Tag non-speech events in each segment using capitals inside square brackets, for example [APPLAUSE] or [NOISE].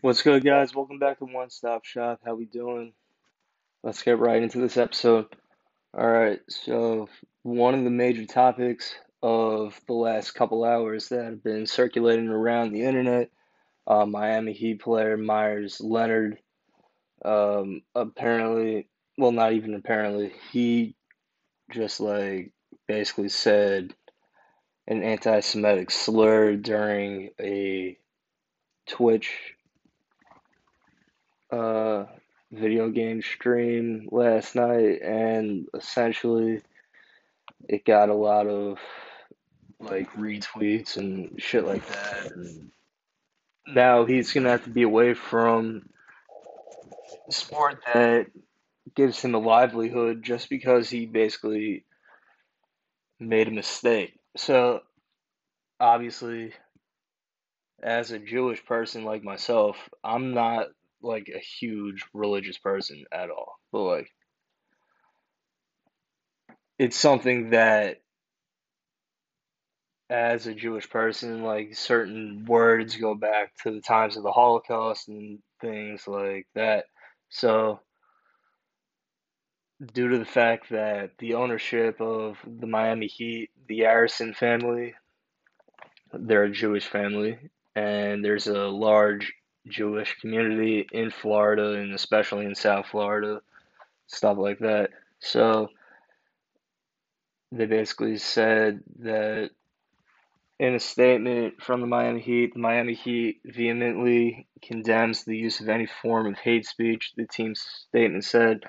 What's good, guys? Welcome back to One Stop Shop. How we doing? Let's get right into this episode. All right, so one of the major topics of the last couple hours that have been circulating around the internet, uh, Miami Heat player Meyers Leonard, um, apparently, well, not even apparently, he just like basically said an anti-Semitic slur during a Twitch uh, video game stream last night, and essentially it got a lot of like retweets and shit like that. And now he's gonna have to be away from sport that gives him a livelihood just because he basically made a mistake. So obviously as a Jewish person like myself, I'm not like a huge religious person at all. But like it's something that as a Jewish person, like certain words go back to the times of the Holocaust and things like that. So due to the fact that the ownership of the Miami Heat, the Arison family, they're a Jewish family, and there's a large Jewish community in Florida and especially in South Florida, stuff like that. So they basically said that in a statement from the Miami Heat, the Miami Heat vehemently condemns the use of any form of hate speech. The team's statement said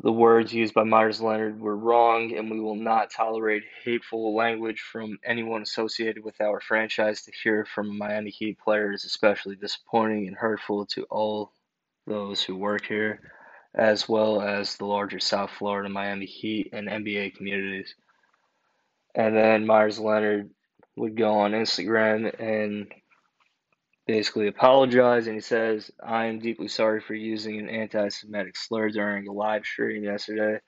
the words used by Meyers Leonard were wrong, and we will not tolerate hateful language from anyone associated with our franchise. To hear from Miami Heat player is especially disappointing and hurtful to all those who work here, as well as the larger South Florida, Miami Heat, and NBA communities. And then Meyers Leonard would go on Instagram and basically apologized and he says, I am deeply sorry for using an anti Semitic slur during a live stream yesterday.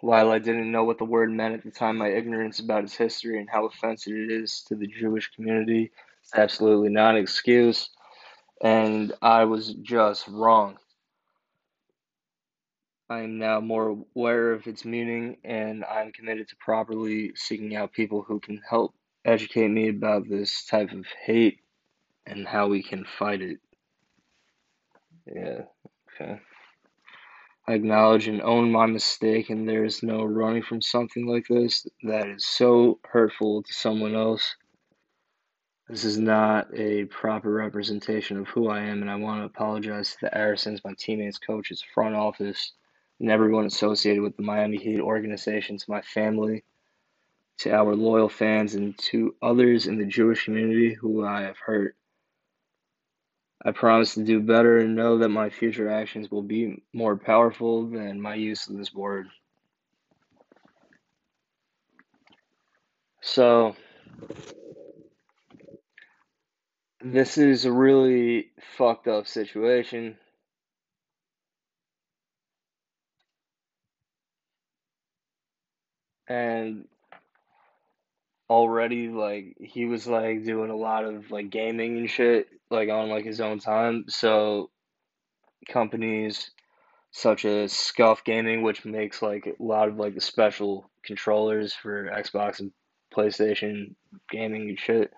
While I didn't know what the word meant at the time, my ignorance about its history and how offensive it is to the Jewish community is absolutely not an excuse, and I was just wrong. I am now more aware of its meaning, and I'm committed to properly seeking out people who can help educate me about this type of hate and how we can fight it. Yeah, okay. I acknowledge and own my mistake, and there is no running from something like this that is so hurtful to someone else. This is not a proper representation of who I am, and I want to apologize to the Arisons, my teammates, coaches, front office, and everyone associated with the Miami Heat organization, to my family, to our loyal fans, and to others in the Jewish community who I have hurt. I promise to do better and know that my future actions will be more powerful than my use of this word. So, this is a really fucked up situation. And already like he was like doing a lot of like gaming and shit like on like his own time. So companies such as Scuf Gaming which makes like a lot of like the special controllers for Xbox and PlayStation gaming and shit.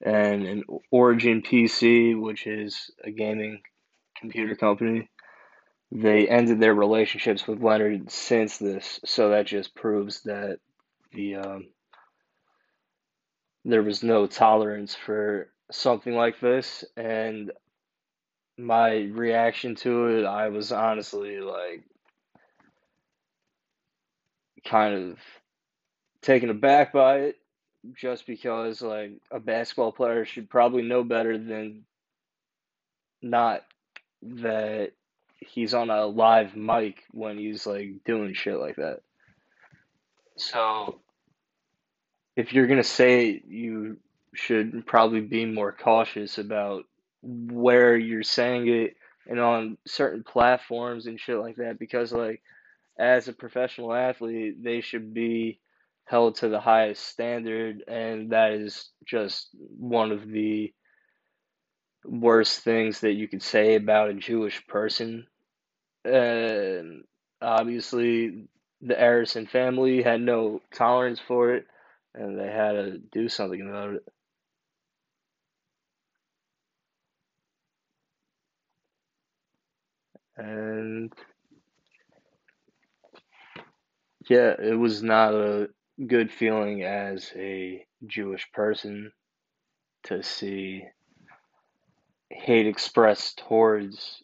And an Origin PC which is a gaming computer company they ended their relationships with Leonard since this. So that just proves that the um there was no tolerance for something like this and my reaction to it I was honestly like kind of taken aback by it just because like a basketball player should probably know better than not that he's on a live mic when he's like doing shit like that. So if you're gonna say you should probably be more cautious about where you're saying it and on certain platforms and shit like that because like as a professional athlete they should be held to the highest standard and that is just one of the worst things that you could say about a Jewish person. And obviously, the Arison family had no tolerance for it, and they had to do something about it. And yeah, it was not a good feeling as a Jewish person to see hate expressed towards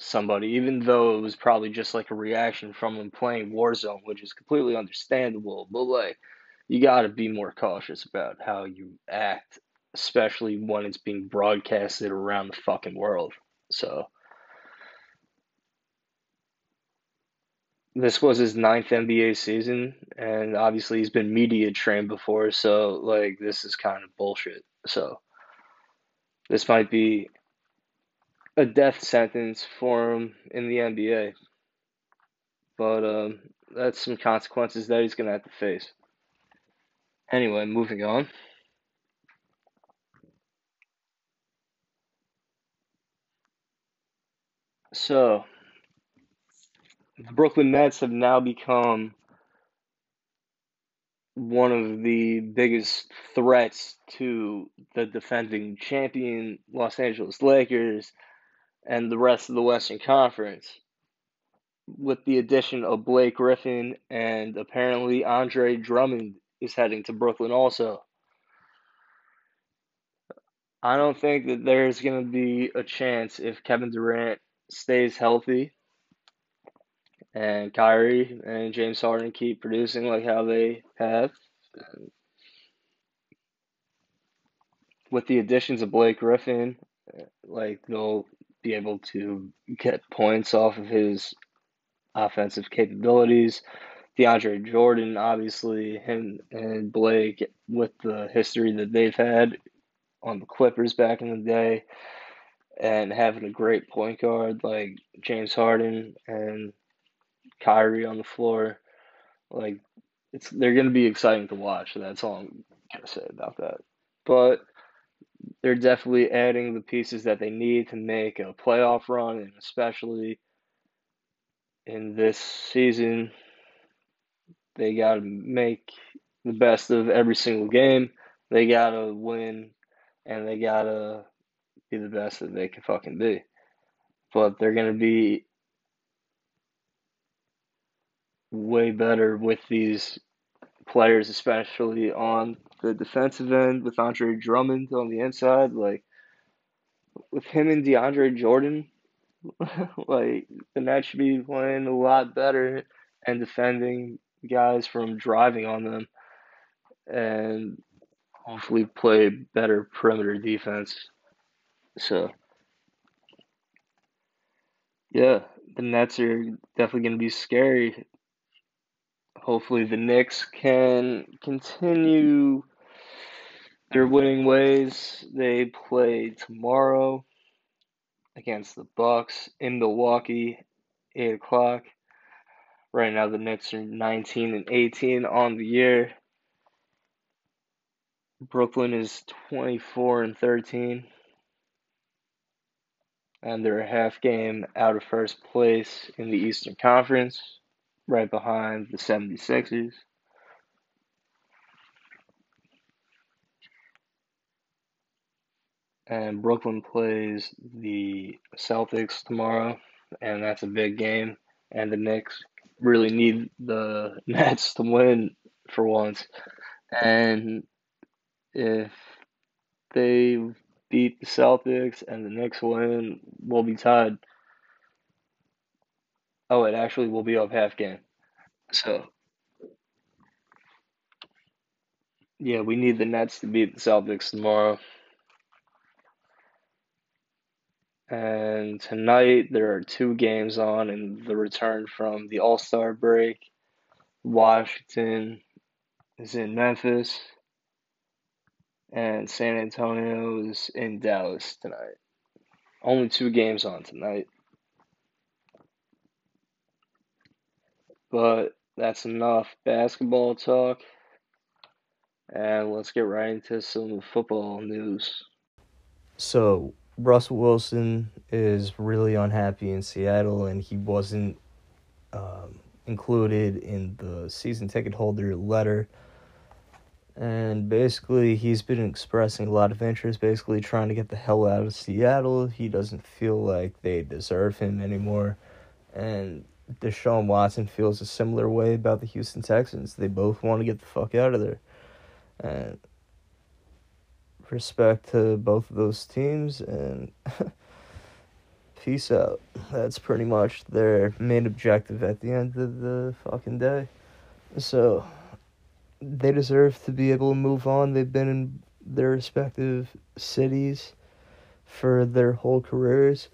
somebody, even though it was probably just like a reaction from them playing Warzone, which is completely understandable. But like, you got to be more cautious about how you act, especially when it's being broadcasted around the fucking world. So, this was his ninth NBA season, and obviously he's been media trained before, so like, this is kind of bullshit. So, this might be a death sentence for him in the NBA. But um, that's some consequences that he's going to have to face. Anyway, moving on. So, the Brooklyn Nets have now become one of the biggest threats to the defending champion Los Angeles Lakers and the rest of the Western Conference. With the addition of Blake Griffin and apparently Andre Drummond is heading to Brooklyn also. I don't think that there's going to be a chance if Kevin Durant stays healthy and Kyrie and James Harden keep producing like how they have. With the additions of Blake Griffin, like they'll be able to get points off of his offensive capabilities. DeAndre Jordan, obviously, him and Blake, with the history that they've had on the Clippers back in the day, and having a great point guard like James Harden and Kyrie on the floor, like it's they're going to be exciting to watch. That's all I'm gonna say about that. But they're definitely adding the pieces that they need to make a playoff run, and especially in this season, they got to make the best of every single game. They got to win, and they got to be the best that they can fucking be. But they're going to be way better with these players, especially on the defensive end with Andre Drummond on the inside. Like, with him and DeAndre Jordan, [LAUGHS] like, the Nets should be playing a lot better and defending guys from driving on them and hopefully play better perimeter defense. So, yeah, the Nets are definitely going to be scary. Hopefully, the Knicks can continue their winning ways. They play tomorrow against the Bucks in Milwaukee, eight o'clock. Right now, the Knicks are 19 and 18 on the year. Brooklyn is 24 and 13. And they're a half game out of first place in the Eastern Conference, right behind the 76ers. And Brooklyn plays the Celtics tomorrow, and that's a big game. And the Knicks really need the [LAUGHS] Nets to win for once. And if they beat the Celtics and the Knicks win, we'll be tied. Oh, it actually will be up half game. So, yeah, we need the Nets to beat the Celtics tomorrow. And tonight there are two games on in the return from the All Star break. Washington is in Memphis, and San Antonio is in Dallas tonight. Only two games on tonight. But that's enough basketball talk. And let's get right into some football news. So, Russell Wilson is really unhappy in Seattle, and he wasn't um, included in the season ticket holder letter. And basically, he's been expressing a lot of interest, basically trying to get the hell out of Seattle. He doesn't feel like they deserve him anymore. And Deshaun Watson feels a similar way about the Houston Texans. They both want to get the fuck out of there. And respect to both of those teams and [LAUGHS] peace out. That's pretty much their main objective at the end of the fucking day. So they deserve to be able to move on. They've been in their respective cities for their whole careers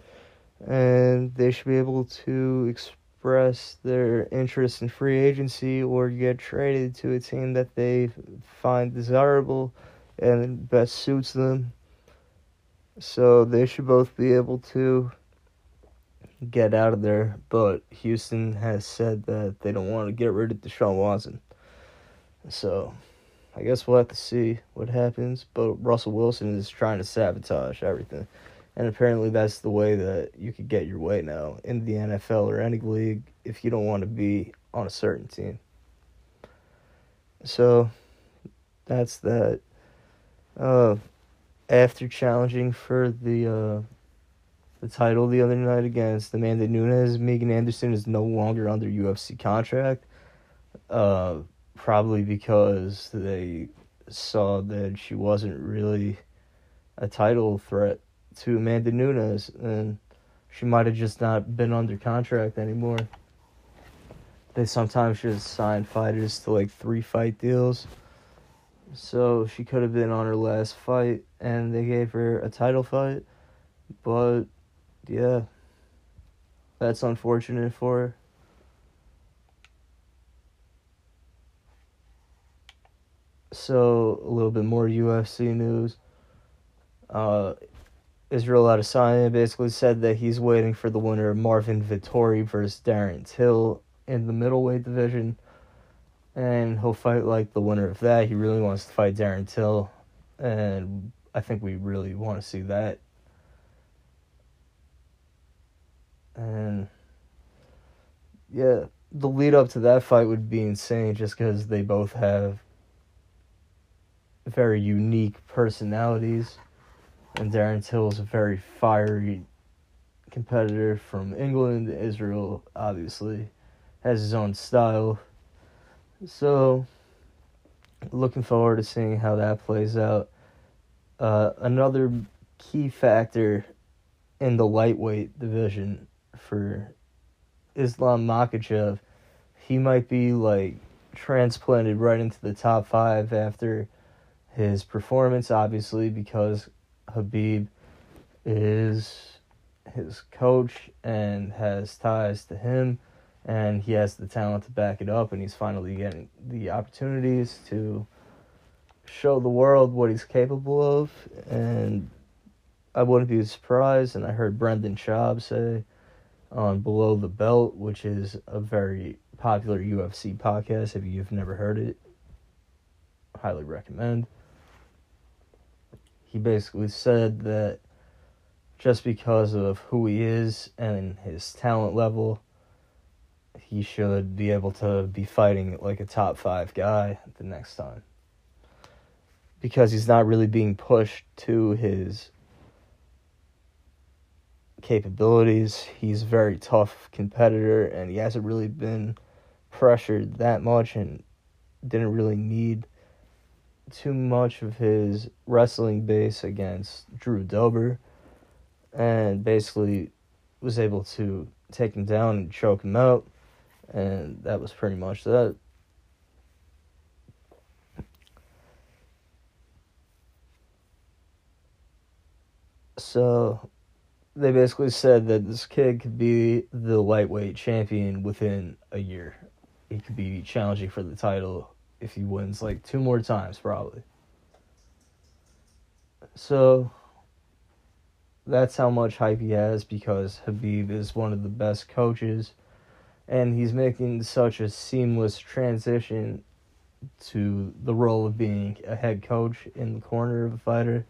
and they should be able to express their interest in free agency or get traded to a team that they find desirable and best suits them. So they should both be able to get out of there. But Houston has said that they don't want to get rid of Deshaun Watson. So I guess we'll have to see what happens. But Russell Wilson is trying to sabotage everything. And apparently that's the way that you could get your way now in the NFL or any league if you don't want to be on a certain team. So that's that. Uh, after challenging for the uh, the title the other night against Amanda Nunes, Megan Anderson is no longer under UFC contract. Uh, probably because they saw that she wasn't really a title threat to Amanda Nunes, and she might have just not been under contract anymore. They sometimes just sign fighters to like three fight deals. So she could have been on her last fight, and they gave her a title fight. But yeah, that's unfortunate for her. So a little bit more UFC news. Uh, Israel Adesanya basically said that he's waiting for the winner Marvin Vettori versus Darren Till in the middleweight division, and he'll fight like the winner of that. He really wants to fight Darren Till, and I think we really want to see that. And yeah, the lead up to that fight would be insane just because they both have very unique personalities and Darren Till is a very fiery competitor from England. Israel obviously has his own style. So, looking forward to seeing how that plays out. Uh, another key factor in the lightweight division for Islam Makhachev, he might be like transplanted right into the top five after his performance, obviously, because Khabib is his coach and has ties to him and he has the talent to back it up and he's finally getting the opportunities to show the world what he's capable of. And I wouldn't be surprised and I heard Brendan Schaub say on Below the Belt which is a very popular UFC podcast if you've never heard it highly recommend. He basically said that just because of who he is and his talent level, he should be able to be fighting like a top five guy the next time. Because he's not really being pushed to his capabilities. He's a very tough competitor and he hasn't really been pressured that much and didn't really need too much of his wrestling base against Drew Dober and basically was able to take him down and choke him out. And that was pretty much that. So they basically said that this kid could be the lightweight champion within a year. He could be challenging for the title if he wins like two more times, probably. So that's how much hype he has because Khabib is one of the best coaches and he's making such a seamless transition to the role of being a head coach in the corner of a fighter.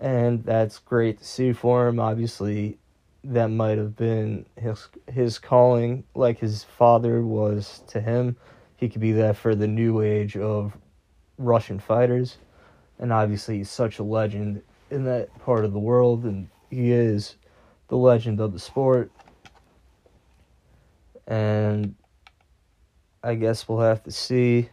And that's great to see for him. Obviously, that might have been his his calling, like his father was to him. He could be that for the new age of Russian fighters, and obviously he's such a legend in that part of the world, and he is the legend of the sport. And I guess we'll have to see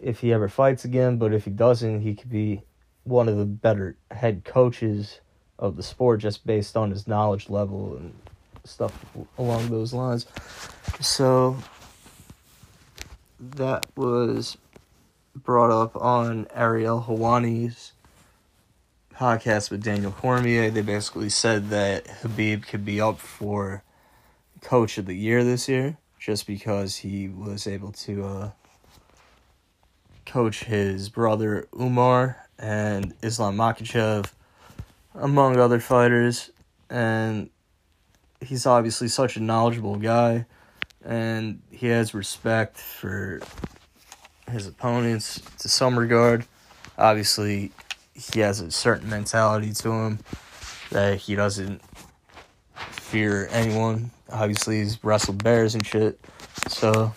if he ever fights again. But if he doesn't, he could be one of the better head coaches of the sport just based on his knowledge level and stuff along those lines. So that was brought up on Ariel Helwani's podcast with Daniel Cormier. They basically said that Khabib could be up for coach of the year this year just because he was able to uh, coach his brother Umar and Islam Makhachev, among other fighters, and he's obviously such a knowledgeable guy, and he has respect for his opponents to some regard. Obviously, he has a certain mentality to him that he doesn't fear anyone. Obviously, he's wrestled bears and shit. So,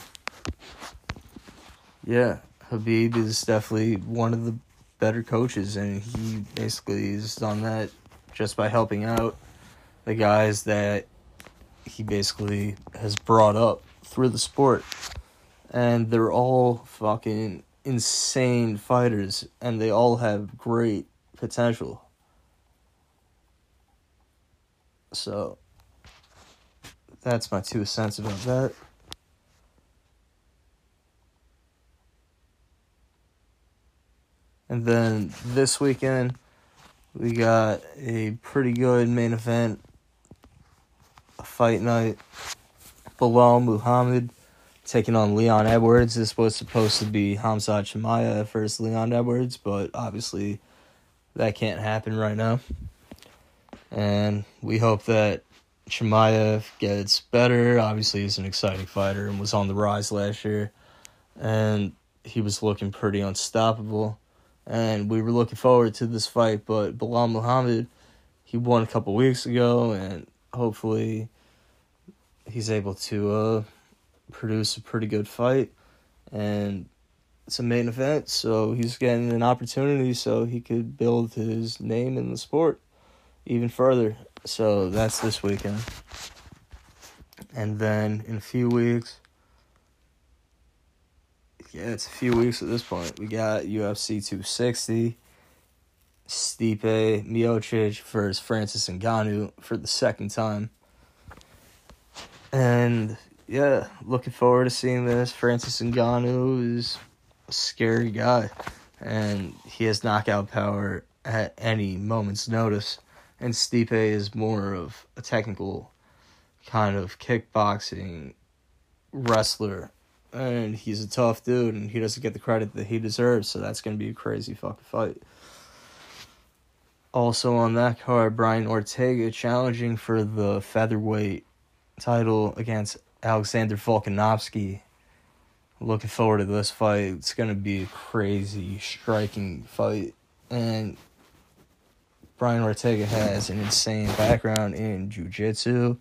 yeah, Khabib is definitely one of the better coaches, and he basically has done that just by helping out the guys that he basically has brought up through the sport. And they're all fucking insane fighters, and they all have great potential. So, that's my two cents about that. And then this weekend, we got a pretty good main event, a fight night. Belal Muhammad taking on Leon Edwards. This was supposed to be Khamzat Chimaev versus Leon Edwards, but obviously that can't happen right now. And we hope that Chimaev gets better. Obviously, he's an exciting fighter and was on the rise last year. And he was looking pretty unstoppable and we were looking forward to this fight. But Belal Muhammad, he won a couple weeks ago, and hopefully he's able to uh, produce a pretty good fight. And it's a main event, so he's getting an opportunity so he could build his name in the sport even further. So that's this weekend. And then in a few weeks, yeah, it's a few weeks at this point. We got UFC 260, Stipe Miocic versus Francis Ngannou for the second time. And yeah, looking forward to seeing this. Francis Ngannou is a scary guy, and he has knockout power at any moment's notice. And Stipe is more of a technical kind of kickboxing wrestler and he's a tough dude, and he doesn't get the credit that he deserves. So that's gonna be a crazy fucking fight. Also on that card, Brian Ortega challenging for the featherweight title against Alexander Volkanovski. Looking forward to this fight. It's gonna be a crazy, striking fight, and Brian Ortega has an insane background in jiu-jitsu,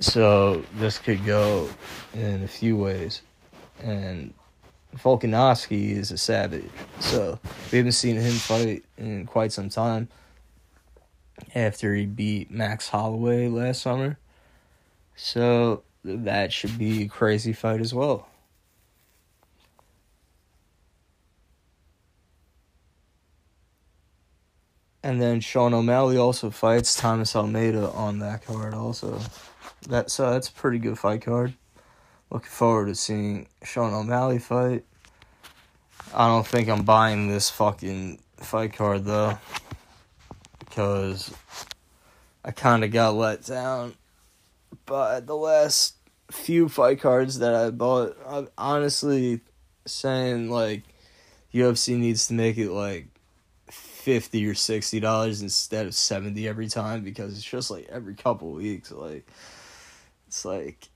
so this could go in a few ways and Volkanovski is a savage. So we haven't seen him fight in quite some time. After he beat Max Holloway last summer, so that should be a crazy fight as well. And then Sean O'Malley also fights Thomas Almeida on that card also. That so that's a pretty good fight card. Looking forward to seeing Sean O'Malley fight. I don't think I'm buying this fucking fight card though. Because I kind of got let down by the last few fight cards that I bought. I'm honestly saying like UFC needs to make it like 50 or 60 dollars instead of 70 every time because it's just like every couple weeks like it's like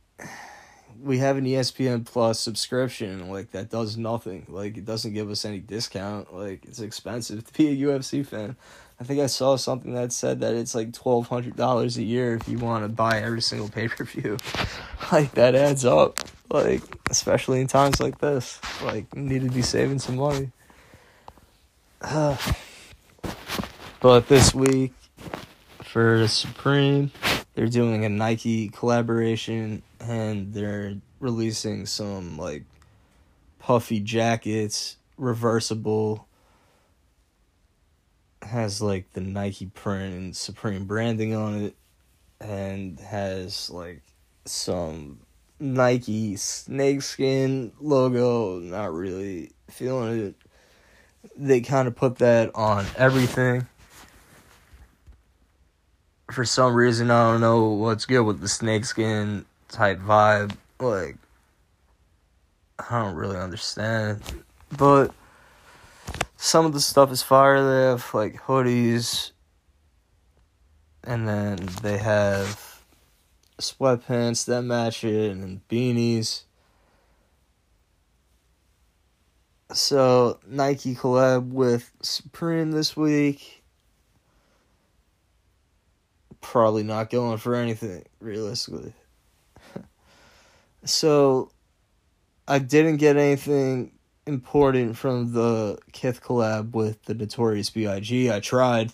we have an ESPN Plus subscription, like that does nothing. Like it doesn't give us any discount. Like it's expensive to be a UFC fan. I think I saw something that said that it's like twelve hundred dollars a year if you want to buy every single pay per view. [LAUGHS] like that adds up. Like especially in times like this, like need to be saving some money. [SIGHS] [SIGHS] But this week for Supreme, they're doing a Nike collaboration and they're releasing some like puffy jackets, reversible has like the Nike print and Supreme branding on it and has like some Nike snakeskin logo, not really feeling it. They kind of put that on everything. For some reason, I don't know what's good with the snakeskin type vibe. Like, I don't really understand. But some of the stuff is fire. They have like hoodies, and then they have sweatpants that match it, and beanies. So Nike collab with Supreme this week. Probably not going for anything realistically. [LAUGHS] so I didn't get anything important from the Kith collab with the Notorious B.I.G. I tried,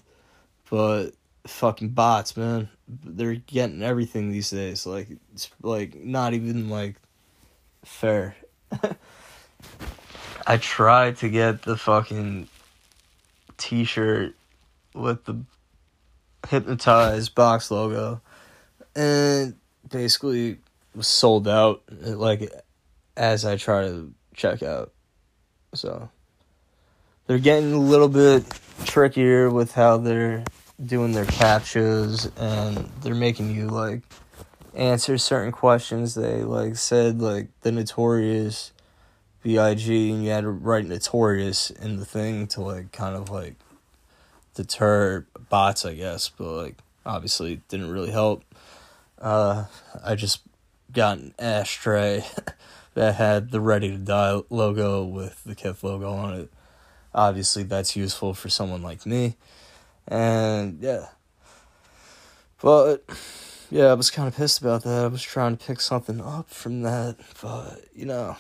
but fucking bots, man. They're getting everything these days. Like it's like not even like fair. [LAUGHS] I tried to get the fucking t-shirt with the hypnotized box logo and basically was sold out like as I try to check out. So they're getting a little bit trickier with how they're doing their captchas and they're making you like answer certain questions. They like said like the notorious B.I.G. and you had to write notorious in the thing to like kind of like deter bots, I guess, but like obviously didn't really help. Uh, I just got an ashtray [LAUGHS] that had the Ready to Die logo with the Kith logo on it. Obviously, that's useful for someone like me. And yeah. But yeah, I was kind of pissed about that. I was trying to pick something up from that, but you know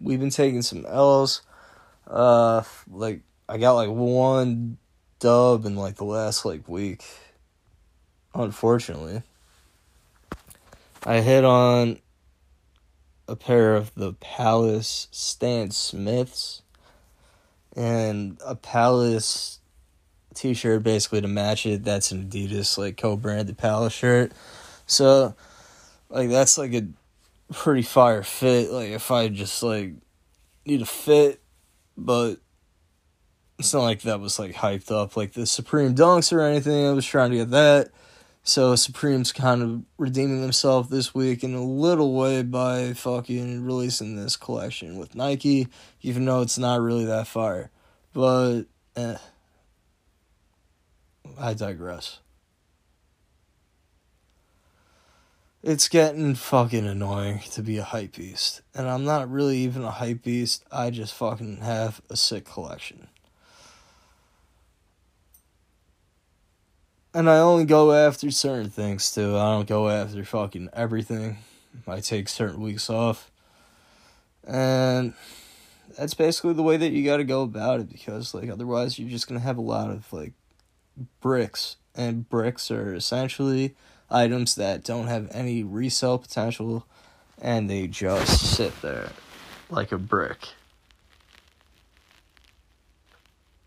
we've been taking some L's. Uh, like I got like one dub in like the last like week. Unfortunately, I hit on a pair of the Palace Stan Smiths and a Palace t-shirt basically to match it. That's an Adidas like co-branded Palace shirt. So like that's like a pretty fire fit. Like if I just like need a fit, but it's not like that was like hyped up like the Supreme Dunks or anything. I was trying to get that. So Supreme's kind of redeeming themselves this week in a little way by fucking releasing this collection with Nike, even though it's not really that fire. But eh. I digress. It's getting fucking annoying to be a hype beast. And I'm not really even a hype beast. I just fucking have a sick collection. And I only go after certain things too. I don't go after fucking everything. I take certain weeks off. And that's basically the way that you got to go about it because like otherwise you're just going to have a lot of like bricks and bricks are essentially items that don't have any resale potential and they just sit there like a brick.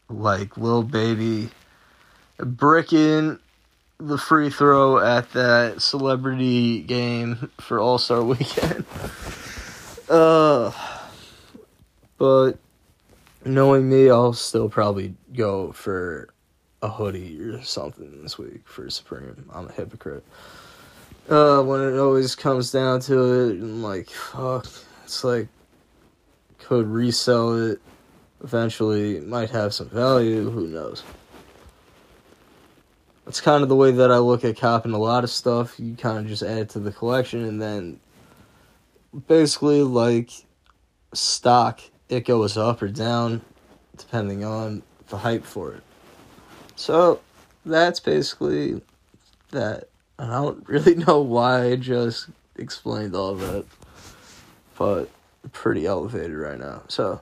Like little Baby bricking the free throw at that celebrity game for All Star Weekend. [LAUGHS] uh, but knowing me, I'll still probably go for a hoodie or something this week for Supreme. I'm a hypocrite. Uh, when it always comes down to it, I'm like, fuck, it's like, could resell it eventually, might have some value, who knows. That's kind of the way that I look at copping a lot of stuff. You kind of just add it to the collection, and then basically like stock, it goes up or down depending on the hype for it. So that's basically that. And I don't [LAUGHS] really know why I just explained all of that. But pretty elevated right now. So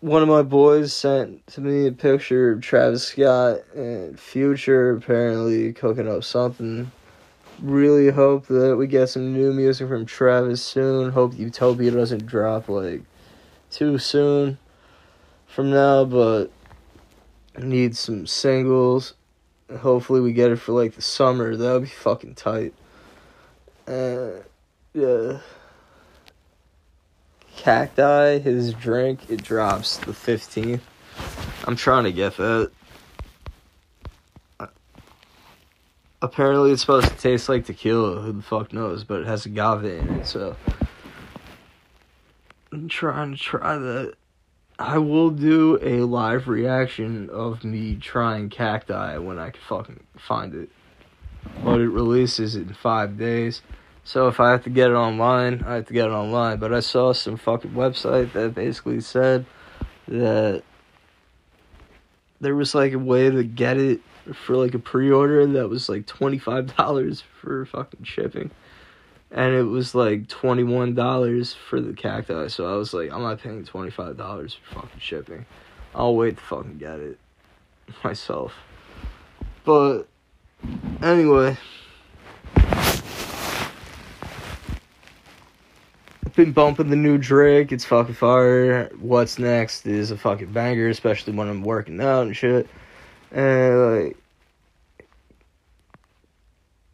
one of my boys sent to me a picture of Travis Scott and Future apparently cooking up something. Really hope that we get some new music from Travis soon. Hope Utopia doesn't drop like too soon from now, but need some singles. Hopefully we get it for like the summer. That would be fucking tight. Uh, yeah. Cacti, his drink, it drops the 15th. I'm trying to get that. Apparently, it's supposed to taste like tequila. Who the fuck knows? But it has agave in it, so. I'm trying to try that. I will do a live reaction of me trying cacti when I can fucking find it. But it releases in five days. So if I have to get it online, I have to get it online. But I saw some fucking website that basically said that there was like a way to get it for like a pre-order that was like twenty five dollars for fucking shipping, and it was like twenty one dollars for the cacti. So I was like, I'm not paying twenty five dollars for fucking shipping. I'll wait to fucking get it myself. But anyway. Been bumping the new Drake. It's fucking fire. What's next is a fucking banger, especially when I'm working out and shit. And like,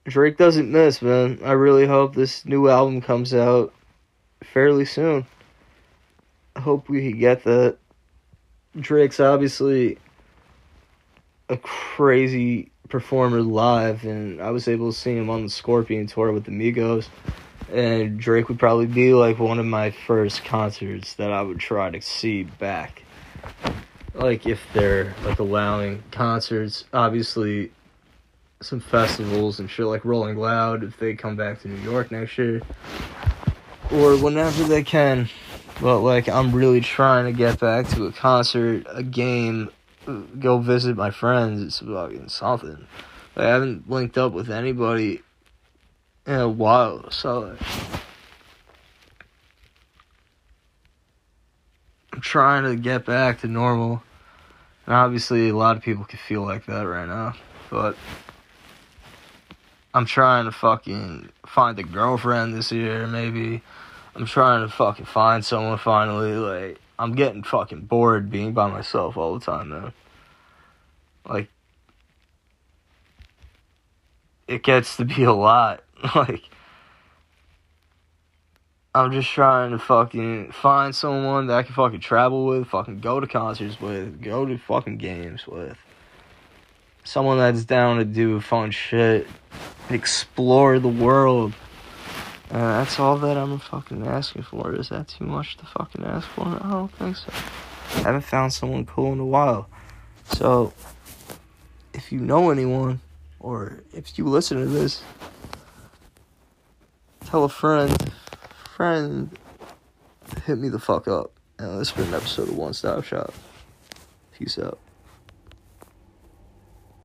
Drake doesn't miss, man. I really hope this new album comes out fairly soon. I hope we can get that. Drake's obviously a crazy performer live, and I was able to see him on the Scorpion tour with the Migos and Drake would probably be like one of my first concerts that I would try to see back. Like if they're like allowing concerts, obviously some festivals and shit like Rolling Loud if they come back to New York next year or whenever they can. But like I'm really trying to get back to a concert, a game, go visit my friends. It's fucking something. I haven't linked up with anybody in a while, so I'm trying to get back to normal. And obviously, a lot of people can feel like that right now, but I'm trying to fucking find a girlfriend this year, maybe. I'm trying to fucking find someone finally. Like, I'm getting fucking bored being by myself all the time, man. Like, it gets to be a lot. [LAUGHS] like, I'm just trying to fucking find someone that I can fucking travel with, fucking go to concerts with, go to fucking games with. Someone that's down to do fun shit, explore the world. Uh, that's all that I'm fucking asking for. Is that too much to fucking ask for? I don't think so. I haven't found someone cool in a while. So, if you know anyone, or if you listen to this, tell a friend, friend, hit me the fuck up. And this has been an episode of One Stop Shop. Peace out.